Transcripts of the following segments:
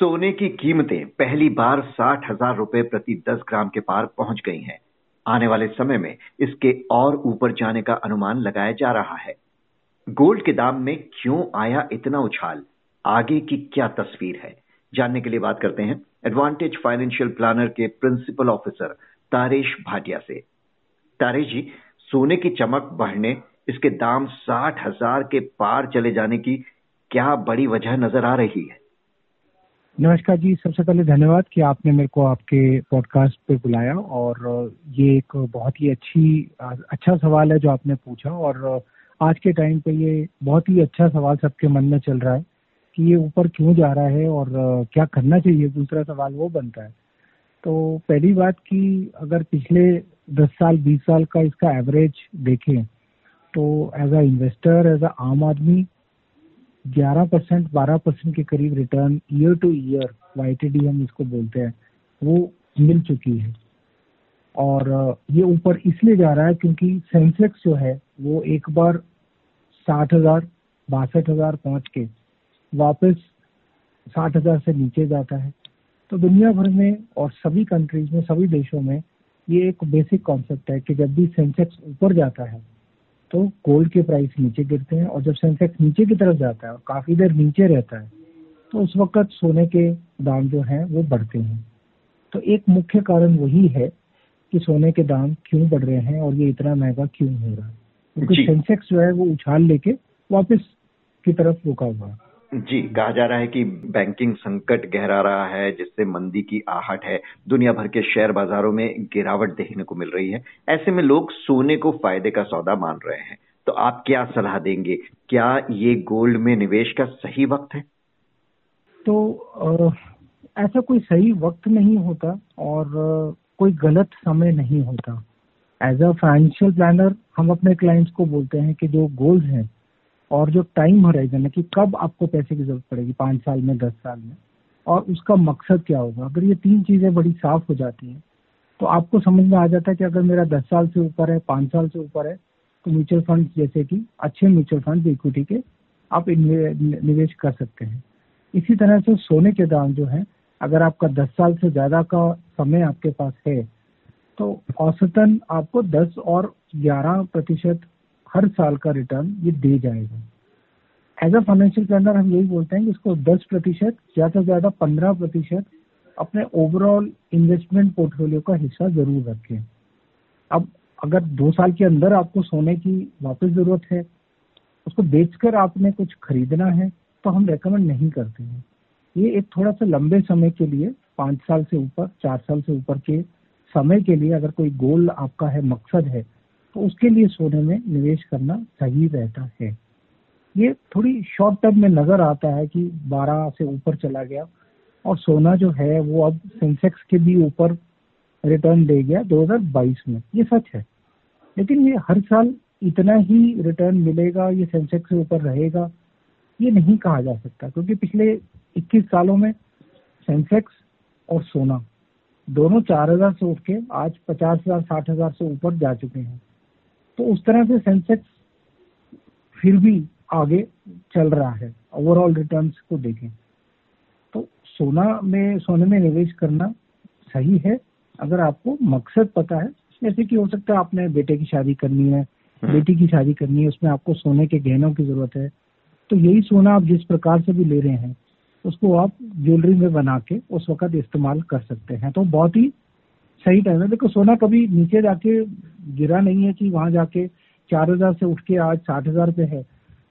सोने की कीमतें पहली बार साठ हज़ार रुपए प्रति दस ग्राम के पार पहुँच गई हैं। आने वाले समय में इसके और ऊपर जाने का अनुमान लगाया जा रहा है। गोल्ड के दाम में क्यों आया इतना उछाल? आगे की क्या तस्वीर है? जानने के लिए बात करते हैं एडवांटेज फाइनेंशियल प्लानर के प्रिंसिपल ऑफिसर तारेश भाटिया से। तारेश जी, सोने की चमक बढ़ने, इसके दाम साठ हज़ार के पार चले जाने की क्या बड़ी वजह नज़र आ रही है? नमस्कार जी, सबसे पहले धन्यवाद कि आपने मेरे को आपके पॉडकास्ट पे बुलाया और ये एक बहुत ही अच्छी अच्छा सवाल है जो आपने पूछा और आज के टाइम पे ये बहुत ही अच्छा सवाल सबके मन में चल रहा है कि ये ऊपर क्यों जा रहा है और क्या करना चाहिए? दूसरा सवाल वो बनता है। तो पहली बात कि अगर पिछले दस साल, बीस साल का इसका एवरेज देखें तो as a investor as a आम आदमी 11 परसेंट, बारह परसेंट के करीब return year to year Y हम इसको बोलते हैं, वो मिल चुकी है। और ये ऊपर इसलिए जा रहा है क्योंकि सेंसेक्स जो है, वो एक बार साठ हज़ार, बासठ हज़ार पहुँच के वापस साठ हज़ार से नीचे जाता है। तो दुनिया भर में और सभी कंट्रीज़ में, सभी देशों में ये एक बेसिक कॉन्सेप्ट है कि जब भी सेंसेक्स ऊपर जाता है तो गोल्ड के प्राइस नीचे गिरते हैं और जब सेंसेक्स नीचे की तरफ़ जाता है और काफ़ी देर नीचे रहता है तो उस वक्त सोने के दाम जो हैं वो बढ़ते हैं। तो एक मुख्य कारण वही है कि सोने के दाम क्यों बढ़ रहे हैं और ये इतना महँगा क्यों हो रहा है। क्योंकि सेंसेक्स जो है वो उछाल लेके वापस की तरफ़ रुका हुआ है। जी कहा जा रहा है कि बैंकिंग संकट गहरा रहा है जिससे मंदी की आहट है। दुनिया भर के शेयर बाजारों में गिरावट देखने को मिल रही है। ऐसे में लोग सोने को फ़ायदे का सौदा मान रहे हैं। तो आप क्या सलाह देंगे? क्या ये गोल्ड में निवेश का सही वक्त है? तो आ, ऐसा कोई सही वक्त नहीं होता और आ, कोई गलत समय नहीं होता। एज अ फाइनेंशियल प्लानर हम अपने क्लाइंट्स को बोलते हैं कि जो गोल्स हैं और जो टाइम हराइजन है कि कब आपको पैसे की ज़रूरत पड़ेगी, पाँच साल में, दस साल में? और उसका मकसद क्या होगा? अगर ये तीन चीज़ें बड़ी साफ़ हो जाती हैं तो आपको समझ में आ जाता है कि अगर मेरा दस साल से ऊपर है, पाँच साल से ऊपर है तो म्यूचुअल फंड जैसे कि अच्छे म्यूचुअल फंड इक्विटी के, आप निवेश कर सकते हैं। इसी तरह से सोने के दाम जो है, अगर आपका दस साल से ज़्यादा का समय आपके पास है तो औसतन आपको दस और ग्यारह प्रतिशत हर साल का रिटर्न ये दे जाएगा। एज अ फाइनेंशियल प्लानर हम यही बोलते हैं कि इसको 10 प्रतिशत, ज़्यादा से ज़्यादा 15 प्रतिशत अपने ओवरऑल इन्वेस्टमेंट पोर्टफोलियो का हिस्सा ज़रूर रखें। अब अगर दो साल के अंदर आपको सोने की वापस ज़रूरत है, उसको बेचकर आपने कुछ खरीदना है तो हम रेकमेंड नहीं करते हैं। ये एक थोड़ा सा लंबे समय के लिए, पाँच साल से ऊपर, चार साल से ऊपर के समय के लिए अगर कोई गोल आपका है, मकसद है तो उसके लिए सोने में निवेश करना सही रहता है। ये थोड़ी शॉर्ट टर्म में नज़र आता है कि 12 से ऊपर चला गया और सोना जो है वो अब सेंसेक्स के भी ऊपर रिटर्न दे गया 2022 में। ये सच है। लेकिन ये हर साल इतना ही रिटर्न मिलेगा, ये सेंसेक्स से ऊपर रहेगा, ये नहीं कहा जा सकता। क्योंकि पिछले 21 सालों में सेंसेक्स और सोना दोनों 4000 से उठ के आज पचास हज़ार, साठ हज़ार से ऊपर जा चुके हैं। तो उस तरह से सेंसेक्स फिर भी आगे चल रहा है ओवरऑल रिटर्न्स को देखें तो सोना में सोने में निवेश करना सही है अगर आपको मकसद पता है जैसे कि हो सकता है आपने बेटे की शादी करनी है हम्म। बेटी की शादी करनी है उसमें आपको सोने के गहनों की ज़रूरत है तो यही सोना आप जिस प्रकार से भी ले रहे हैं उसको आप ज्वेलरी में बना के उस वक्त इस्तेमाल कर सकते हैं तो बहुत ही सही टाइम है। देखो सोना कभी नीचे जाके गिरा नहीं है कि वहाँ जाके चार हज़ार से उठ के आज साठ हज़ार पे है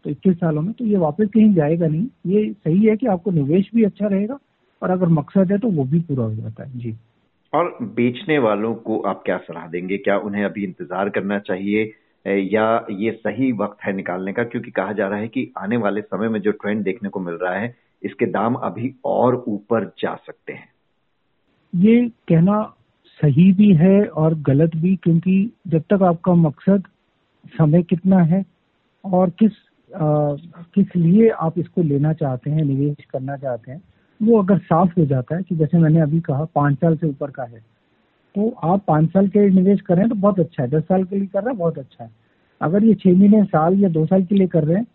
तो इक्कीस सालों में तो ये वापस कहीं जाएगा नहीं। ये सही है कि आपको निवेश भी अच्छा रहेगा और अगर मकसद है तो वो भी पूरा हो जाता है। जी। और बेचने वालों को आप क्या सलाह देंगे? क्या उन्हें अभी इंतज़ार करना चाहिए या ये सही वक्त है निकालने का? क्योंकि कहा जा रहा है कि आने वाले समय में जो ट्रेंड देखने को मिल रहा है इसके दाम अभी और ऊपर जा सकते हैं। ये कहना सही भी है और गलत भी क्योंकि जब तक आपका मकसद समय कितना है और किस आ, किस लिए आप इसको लेना चाहते हैं निवेश करना चाहते हैं वो अगर साफ़ हो जाता है कि जैसे मैंने अभी कहा पाँच साल से ऊपर का है तो आप पाँच साल के निवेश कर रहे हैं तो बहुत अच्छा है दस साल के लिए कर रहे हैं बहुत अच्छा है। अगर ये छह महीने साल या दो साल के लिए कर रहे हैं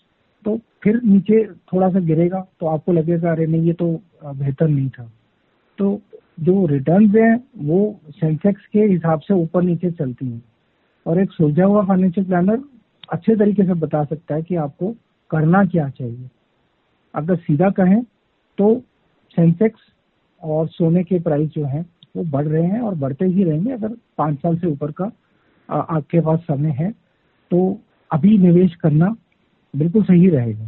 तो फिर नीचे थोड़ा सा गिरेगा तो आपको लगेगा अरे नहीं ये तो बेहतर नहीं था। तो जो रिटर्न है, वो सेंसेक्स के हिसाब से ऊपर नीचे चलती हैं। और एक सुलझा हुआ फाइनेंशियल प्लानर अच्छे तरीके से बता सकता है कि आपको करना क्या चाहिए। अगर सीधा कहें तो सेंसेक्स और सोने के प्राइस जो है, वो बढ़ रहे हैं और बढ़ते ही रहेंगे। अगर पाँच साल से ऊपर का आपके पास समय है तो अभी निवेश करना बिल्कुल सही रहेगा।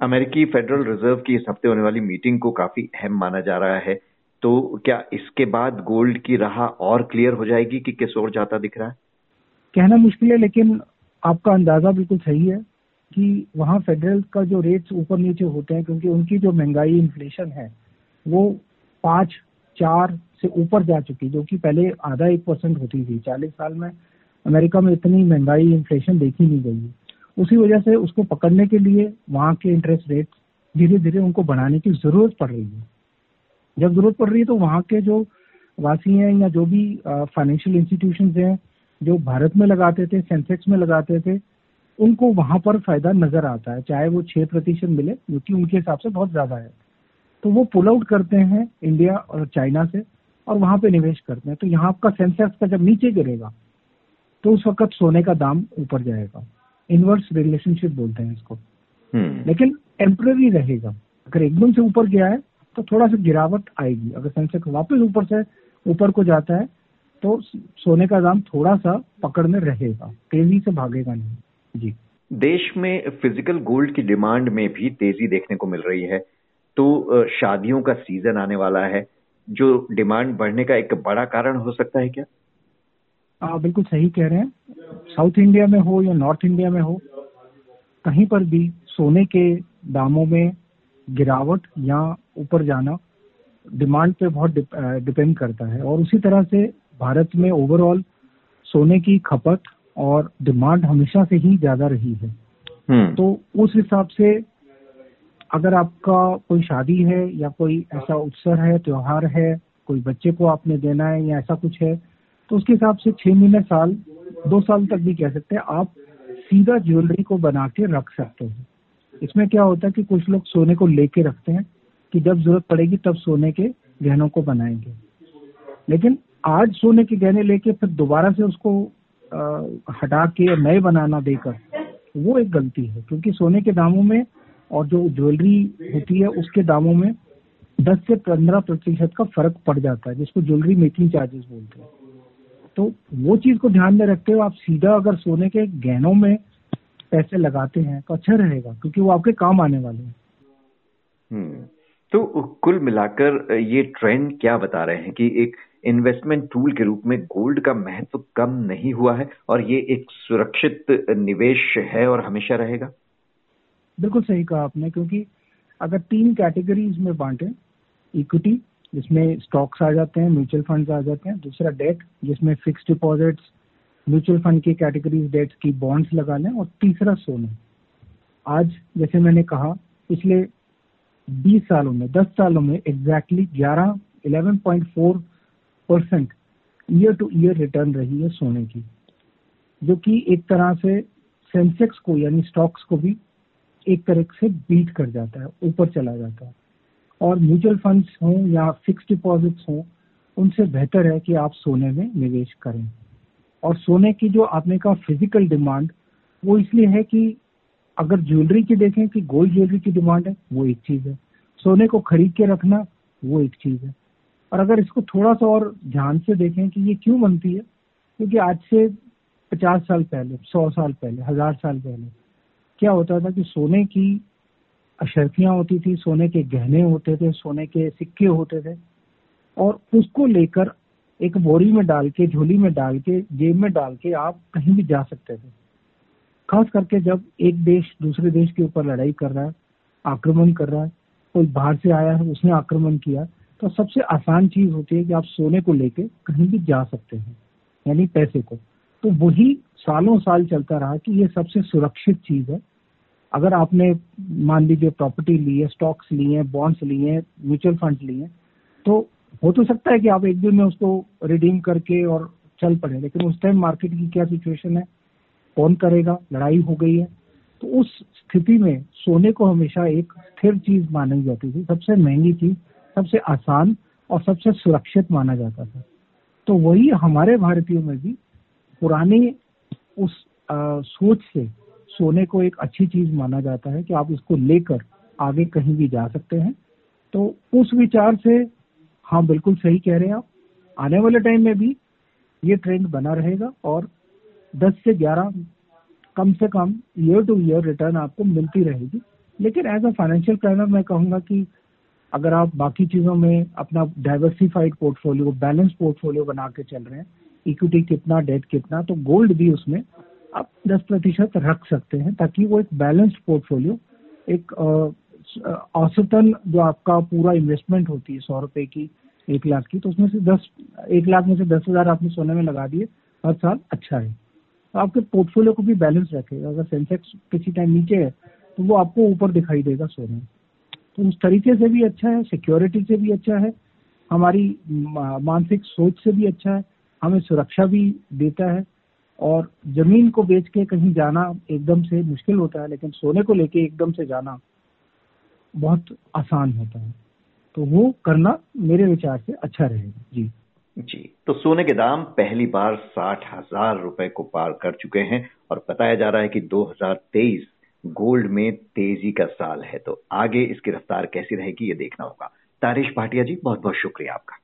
अमेरिकी फेडरल रिज़र्व की इस हफ़्ते होने वाली मीटिंग को काफ़ी अहम माना जा रहा है। तो क्या इसके बाद गोल्ड की राह और क्लियर हो जाएगी कि किस ओर जाता दिख रहा है? कहना मुश्किल है, लेकिन आपका अंदाज़ा बिल्कुल सही है कि वहाँ फेडरल का जो रेट्स ऊपर नीचे होते हैं, क्योंकि उनकी जो महँगाई इन्फ्लेशन है, वो पाँच, चार से ऊपर जा चुकी जो कि पहले आधा एक परसेंट होती थी। चालीस साल में अमेरिका में इतनी महँगाई इन्फ्लेशन देखी नहीं गई उसी वजह से उसको पकड़ने के लिए वहाँ के इंटरेस्ट रेट धीरे धीरे उनको बढ़ाने की ज़रूरत पड़ रही है। जब ज़रूरत पड़ रही है तो वहाँ के जो वासी हैं या जो भी फाइनेंशियल इंस्टीट्यूशन हैं जो भारत में लगाते थे सेंसेक्स में लगाते थे उनको वहाँ पर फ़ायदा नज़र आता है। चाहे वो छह प्रतिशत मिले जो कि उनके हिसाब से बहुत ज़्यादा है। तो वो पुल आउट करते हैं इंडिया और चाइना से और वहाँ पे निवेश करते हैं। तो यहाँ आपका सेंसेक्स का जब नीचे गिरेगा तो उस वक्त सोने का दाम ऊपर जाएगा। इनवर्स रिलेशनशिप बोलते हैं इसको। हम्म। लेकिन टेम्पररी रहेगा। अगर एकदम से ऊपर गया है तो थोड़ा सा गिरावट आएगी। अगर सेंसेक्स वापस ऊपर से ऊपर को जाता है तो सोने का दाम थोड़ा सा पकड़ में रहेगा। तेज़ी से भागेगा नहीं। जी। देश में फ़िज़िकल गोल्ड की डिमांड में भी तेज़ी देखने को मिल रही है। तो शादियों का सीज़न आने वाला है। जो डिमांड बढ़ने का एक बड़ा कारण हो सकता है क्या? आ, बिल्कुल सही कह रहे हैं। साउथ इंडिया में हो या नॉर्थ इंडिया में हो कहीं पर भी सोने के दामों में गिरावट या ऊपर जाना डिमांड पे बहुत डिपेंड करता है। और उसी तरह से भारत में ओवरऑल सोने की खपत और डिमांड हमेशा से ही ज़्यादा रही है। हम्म। तो उस हिसाब से अगर आपका कोई शादी है या कोई ऐसा उत्सव है त्योहार है कोई बच्चे को आपने देना है या ऐसा कुछ है तो उसके हिसाब से छह महीने साल दो साल तक भी कह सकते हैं आप सीधा ज्वेलरी को बना के रख सकते हैं। इसमें क्या होता है कि कुछ लोग सोने को लेके रखते हैं कि जब ज़रूरत पड़ेगी तब सोने के गहनों को बनाएँगे। लेकिन आज सोने के गहने लेके फिर दोबारा से उसको आ, हटा के नए बनाना देकर वो एक गलती है। क्योंकि सोने के दामों में और जो ज्वेलरी होती है उसके दामों में 10 से 15 प्रतिशत का फ़र्क पड़ जाता है जिसको ज्वेलरी मेकिंग चार्जेस बोलते हैं। तो वो चीज़ को ध्यान में रखते हुए आप सीधा अगर सोने के गहनों में पैसे लगाते हैं तो अच्छा रहेगा क्योंकि वो आपके काम आने वाले हैं। तो कुल मिलाकर ये ट्रेंड क्या बता रहे हैं कि एक इन्वेस्टमेंट टूल के रूप में गोल्ड का महत्व कम नहीं हुआ है और ये एक सुरक्षित निवेश है और हमेशा रहेगा? बिल्कुल सही कहा आपने, क्योंकि अगर तीन कैटेगरीज में बांटे इक्विटी जिसमें स्टॉक्स आ जाते हैं म्यूचुअल फंड्स आ जाते हैं, दूसरा डेट जिसमें फिक्स डिपॉजिट्स म्यूचुअल फंड की कैटेगरीज डेट की बॉन्ड्स लगा लें, और तीसरा सोने। आज जैसे मैंने कहा, पिछले 20 सालों में 10 सालों में एग्जैक्टली ग्यारह eleven point four percent year to year return रही है सोने की, जो कि एक तरह से सेंसेक्स को यानी स्टॉक्स को भी एक तरह से बीट कर जाता है, ऊपर चला जाता है। और म्यूचुअल फंड्स हों या फिक्स डिपॉजिट्स हों, उनसे बेहतर है कि आप सोने में निवेश करें। और सोने की जो आपने कहा फ़िज़िकल डिमांड वो इसलिए है कि अगर ज्वेलरी की देखें कि गोल्ड ज्वेलरी की डिमांड है, वो एक चीज़ है। सोने को खरीद के रखना, वो एक चीज़ है। और अगर इसको थोड़ा सा और ध्यान से देखें कि ये क्यों बनती है, क्योंकि आज से पचास साल पहले, सौ साल पहले, हज़ार साल पहले, क्या होता था कि सोने की अशर्फियाँ होती थी, सोने के गहने होते थे, सोने के सिक्के होते थे, और उसको लेकर एक बोरी में डाल के, झोली में डाल के, जेब में डाल के आप कहीं भी जा सकते थे। खास करके जब एक देश दूसरे देश के ऊपर लड़ाई कर रहा है, आक्रमण कर रहा है, कोई बाहर से आया है, उसने आक्रमण किया तो सबसे आसान चीज़ होती है कि आप सोने को लेके कहीं भी जा सकते हैं, यानी पैसे को। तो वही सालों साल चलता रहा कि ये सबसे सुरक्षित चीज़ है। अगर आपने मान लीजिए प्रॉपर्टी ली है, स्टॉक्स लिए हैं, बॉन्ड्स लिए हैं, म्यूचुअल फंड लिए तो हो तो सकता है कि आप एक दिन में उसको रिडीम करके और चल पड़े, लेकिन उस टाइम मार्केट की क्या सिचुएशन है? कौन करेगा? लड़ाई हो गई है। तो उस स्थिति में सोने को हमेशा एक स्थिर चीज़ मानी जाती थी। सबसे महँगी चीज़ सबसे आसान और सबसे सुरक्षित माना जाता था। तो वही हमारे भारतीयों में भी पुरानी उस आ, सोच से सोने को एक अच्छी चीज़ माना जाता है कि आप इसको लेकर आगे कहीं भी जा सकते हैं। तो उस विचार से हाँ बिल्कुल सही कह रहे हैं आप। आने वाले टाइम में भी ये ट्रेंड बना रहेगा और 10 से 11 कम से कम ईयर टू ईयर रिटर्न आपको मिलती रहेगी। लेकिन एज अ फाइनेंशियल प्लानर मैं कहूँगा कि अगर आप बाकी चीज़ों में अपना डाइवर्सिफाइड पोर्टफोलियो बैलेंस पोर्टफोलियो बना के चल रहे हैं इक्विटी कितना डेट कितना तो गोल्ड भी उसमें आप 10 प्रतिशत रख सकते हैं ताकि वो एक बैलेंस्ड पोर्टफोलियो एक औसतन जो आपका पूरा इन्वेस्टमेंट होती है सौ रुपए की, एक लाख की तो उसमें से दस, एक लाख में से दस हज़ार आपने सोने में लगा दिए, हर साल अच्छा है। आपके पोर्टफोलियो को भी बैलेंस रखेगा। अगर सेंसेक्स किसी टाइम नीचे है तो वो आपको ऊपर दिखाई देगा सोने। तो उस तरीके से भी अच्छा है सिक्योरिटी से भी अच्छा है, हमारी मानसिक सोच से भी अच्छा है, हमें सुरक्षा भी देता है और ज़मीन को बेच के कहीं जाना एकदम से मुश्किल होता है, लेकिन सोने को लेके एकदम से जाना बहुत आसान होता है। तो वो करना मेरे विचार से अच्छा रहेगा। जी। जी तो सोने के दाम पहली बार साठ हज़ार रुपए को पार कर चुके हैं और बताया जा रहा है कि 2023 गोल्ड में तेज़ी का साल है। तो आगे इसकी रफ्तार कैसी रहेगी, ये देखना होगा। तारिश भाटिया जी बहुत बहुत शुक्रिया आपका।